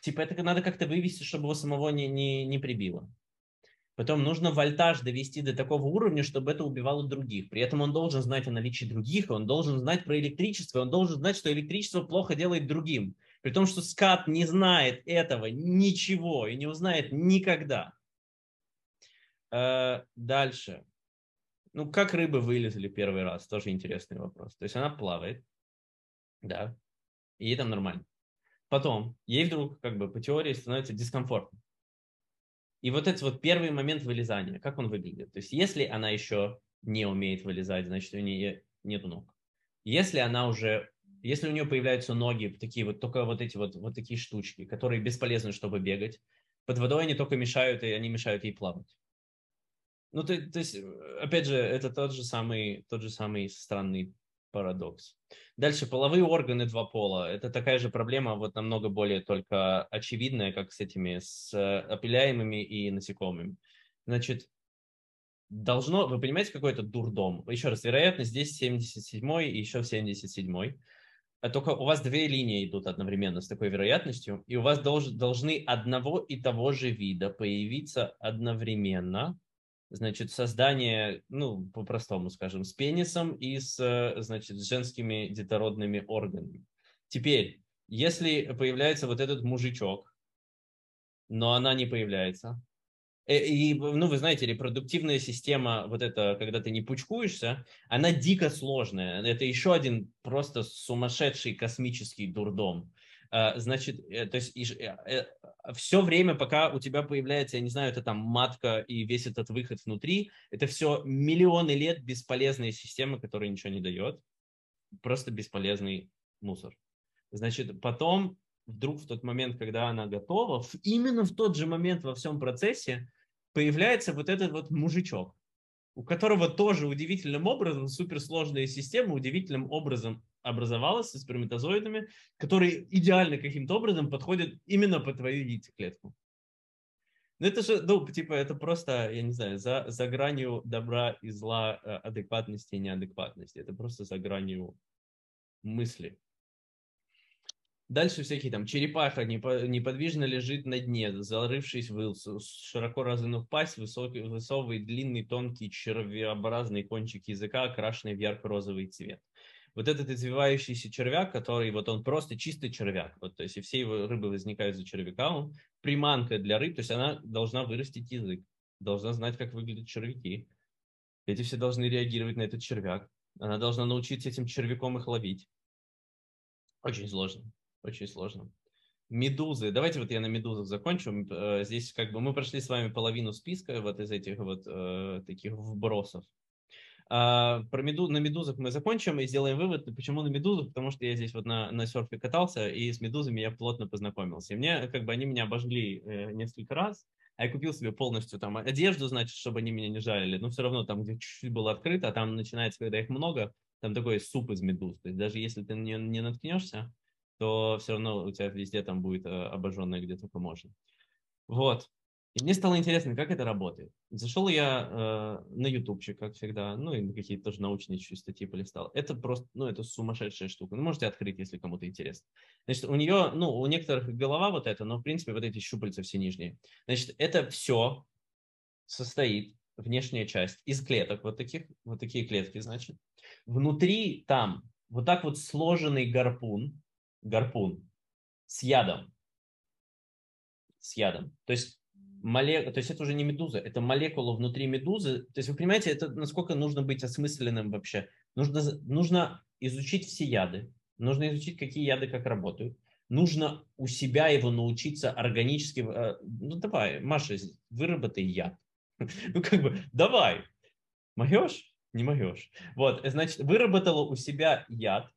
Типа это надо как-то вывести, чтобы его самого не, не, не прибило. Потом нужно вольтаж довести до такого уровня, чтобы это убивало других. При этом он должен знать о наличии других, он должен знать про электричество, он должен знать, что электричество плохо делает другим. При том, что скат не знает этого ничего и не узнает никогда. Э, дальше. Ну, как рыбы вылезли первый раз? Тоже интересный вопрос. То есть она плавает, да, и ей там нормально. Потом ей вдруг, как бы по теории, становится дискомфортно. И вот этот вот первый момент вылезания, как он выглядит? То есть если она еще не умеет вылезать, значит у нее нет ног. Если она уже если у нее появляются ноги, такие вот, только вот эти вот, вот такие штучки, которые бесполезны, чтобы бегать, под водой они только мешают, и они мешают ей плавать. Ну, то, то есть, опять же, это тот же самый, тот же самый странный парадокс. Дальше, половые органы два пола. Это такая же проблема, вот намного более только очевидная, как с этими, с опыляемыми и насекомыми. Значит, должно, вы понимаете, какой это дурдом? Еще раз, вероятно, здесь 77 и еще 77 а только у вас две линии идут одновременно с такой вероятностью, и у вас долж, должны одного и того же вида появиться одновременно, значит, создание, ну, по-простому скажем, с пенисом и с, значит, с женскими детородными органами. Теперь, если появляется вот этот мужичок, но она не появляется, Э, и, ну, вы знаете, репродуктивная система, вот это, когда ты не пучкуешься, она дико сложная. Это еще один просто сумасшедший космический дурдом. А, значит, э, то есть э, все время, пока у тебя появляется, я не знаю, это там матка и весь этот выход внутри, это все миллионы лет бесполезная система, которая ничего не дает. Просто бесполезный мусор. Значит, потом вдруг в тот момент, когда она готова, именно в тот же момент во всем процессе появляется вот этот вот мужичок, у которого тоже удивительным образом суперсложная система удивительным образом образовалась со сперматозоидами, которые идеально каким-то образом подходят именно по твою яйцеклетку. Ну, это же, ну, типа, это просто, я не знаю, за, за гранью добра и зла, э, адекватности и неадекватности. Это просто за гранью мысли. Дальше всякие там черепаха неподвижно лежит на дне, зарывшись в широко развернув пасть, высокий, высовывый, длинный, тонкий, червеобразный кончик языка, окрашенный в ярко-розовый цвет. Вот этот извивающийся червяк, который вот он просто чистый червяк, вот, то есть и все его рыбы возникают за червяка, он приманка для рыб, то есть она должна вырастить язык, должна знать, как выглядят червяки. Эти все должны реагировать на этот червяк. Она должна научиться этим червяком их ловить. Очень сложно. Очень сложно. Медузы. Давайте вот я на медузах закончу. Э, здесь как бы мы прошли с вами половину списка вот из этих вот э, таких вбросов. А, про меду, на медузах мы закончим и сделаем вывод. Почему на медузах? Потому что я здесь вот на, на серфе катался, и с медузами я плотно познакомился. И мне, как бы, они меня обожгли э, несколько раз, а я купил себе полностью там одежду, значит, чтобы они меня не жалили. Но все равно там, где чуть-чуть было открыто, а там начинается, когда их много, там такой суп из медуз. То есть даже если ты не, не наткнешься, то все равно у тебя везде там будет э, обожженное где только можно. Вот. И мне стало интересно, как это работает. Зашел я э, на ютубчик, как всегда, ну и какие-то тоже научные чуть статьи полистал. Это просто, ну это сумасшедшая штука. Ну можете открыть, если кому-то интересно. Значит, у нее, ну у некоторых голова вот эта, но в принципе вот эти щупальца все нижние. Значит, это все состоит, внешняя часть, из клеток, вот таких, вот такие клетки, значит. Внутри там вот так вот сложенный гарпун, гарпун с ядом. С ядом. То есть моле... то есть это уже не медуза, это молекула внутри медузы. То есть вы понимаете, это насколько нужно быть осмысленным вообще. Нужно, нужно изучить все яды, нужно изучить, какие яды как работают. Нужно у себя его научиться органически. Э, ну давай, Маша, выработай яд. [LAUGHS] Ну как бы, давай. Могешь? Не могешь. Вот, значит, выработала у себя яд.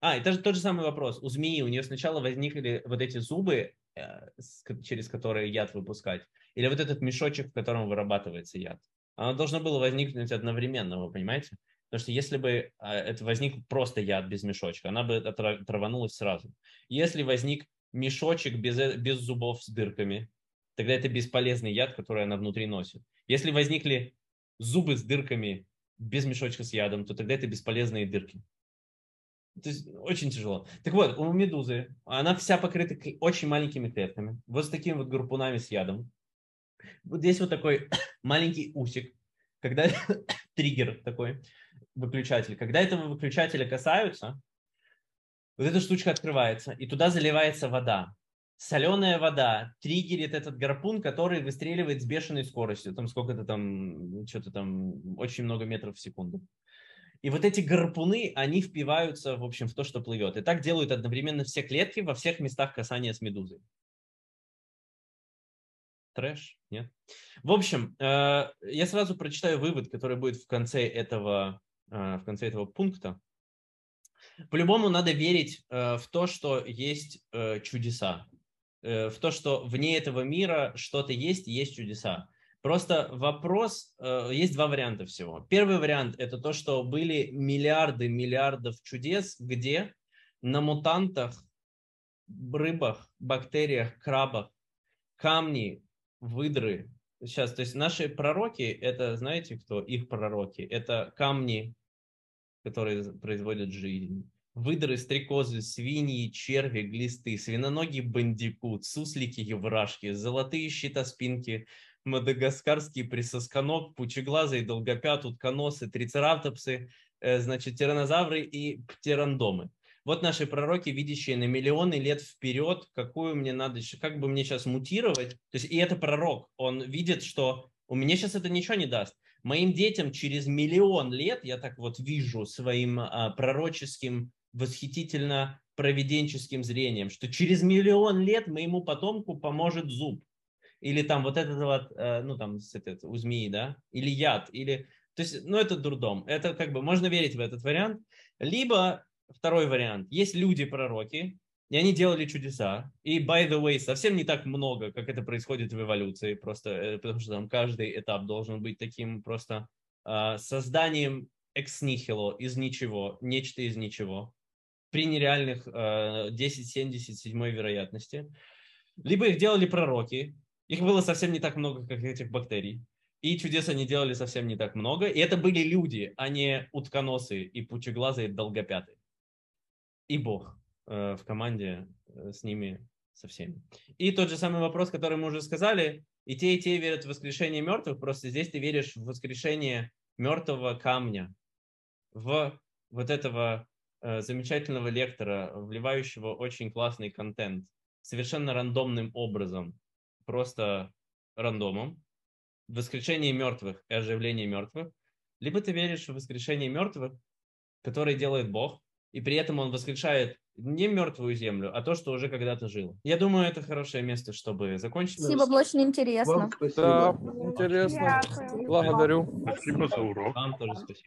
А, это же тот же самый вопрос. У змеи у нее сначала возникли вот эти зубы, э, через которые яд выпускать или вот этот мешочек, в котором вырабатывается яд. Оно должно было возникнуть одновременно, вы понимаете? Потому что если бы а, это возник просто яд без мешочка, она бы оторванулась сразу. Если возник мешочек без, э, без зубов с дырками, тогда это бесполезный яд, который она внутри носит. Если возникли зубы с дырками без мешочка с ядом, то тогда это бесполезные дырки. То есть очень тяжело. Так вот, у медузы, она вся покрыта очень маленькими клетками, вот с такими вот гарпунами с ядом. Вот здесь вот такой [COUGHS] маленький усик, когда [COUGHS] триггер такой, выключатель. Когда этого выключателя касаются, вот эта штучка открывается, и туда заливается вода. Соленая вода триггерит этот гарпун, который выстреливает с бешеной скоростью. Там сколько-то там, что-то там, очень много метров в секунду. И вот эти гарпуны, они впиваются, в общем, в то, что плывет. И так делают одновременно все клетки во всех местах касания с медузой. Трэш? Нет? В общем, э, я сразу прочитаю вывод, который будет в конце этого, э, в конце этого пункта. По-любому надо верить э, в то, что есть чудеса, в то, что вне этого мира что-то есть, есть чудеса. Просто вопрос, есть два варианта всего. Первый вариант – это то, что были миллиарды миллиардов чудес, где на мутантах, рыбах, бактериях, крабах камни выдры. Сейчас, то есть наши пророки, это знаете кто? Их пророки. Это камни, которые производят жизнь. Выдры, стрекозы, свиньи, черви, глисты, свиноногий бандикут, суслики, еврашки, золотые щитоспинки, мадагаскарский присосканок, пучеглазый, долгопят, утконосы, трицератопсы, э, значит, тиранозавры и птерандомы. Вот наши пророки, видящие на миллионы лет вперед, какую мне надо, как бы мне сейчас мутировать. То есть и это пророк, он видит, что у меня сейчас это ничего не даст. Моим детям через миллион лет, я так вот вижу своим а, пророческим, восхитительно провиденческим зрением, что через миллион лет моему потомку поможет зуб. Или там вот этот вот, э, ну там, этот, у змеи, да, или яд, или... То есть, ну это дурдом. Это как бы, можно верить в этот вариант. Либо второй вариант. Есть люди-пророки, и они делали чудеса. И, by the way, совсем не так много, как это происходит в эволюции, просто э, потому что там каждый этап должен быть таким просто э, созданием ex nihilo, из ничего, нечто из ничего, при нереальных э, 10-77 вероятности. Либо их делали пророки, их было совсем не так много, как этих бактерий. И чудес они делали совсем не так много. И это были люди, а не утконосы и пучеглазые долгопятые и Бог э, в команде э, с ними, со всеми. И тот же самый вопрос, который мы уже сказали, и те, и те верят в воскрешение мертвых, просто здесь ты веришь в воскрешение мертвого камня, в вот этого э, замечательного лектора, вливающего очень классный контент, совершенно рандомным образом, просто рандомом, воскрешение мертвых и оживление мертвых, либо ты веришь в воскрешение мертвых, которое делает Бог, и при этом он воскрешает не мертвую землю, а то, что уже когда-то жило. Я думаю, это хорошее место, чтобы закончить. Спасибо, было очень интересно. Да, интересно. Благодарю. Спасибо за урок. Вам тоже спасибо.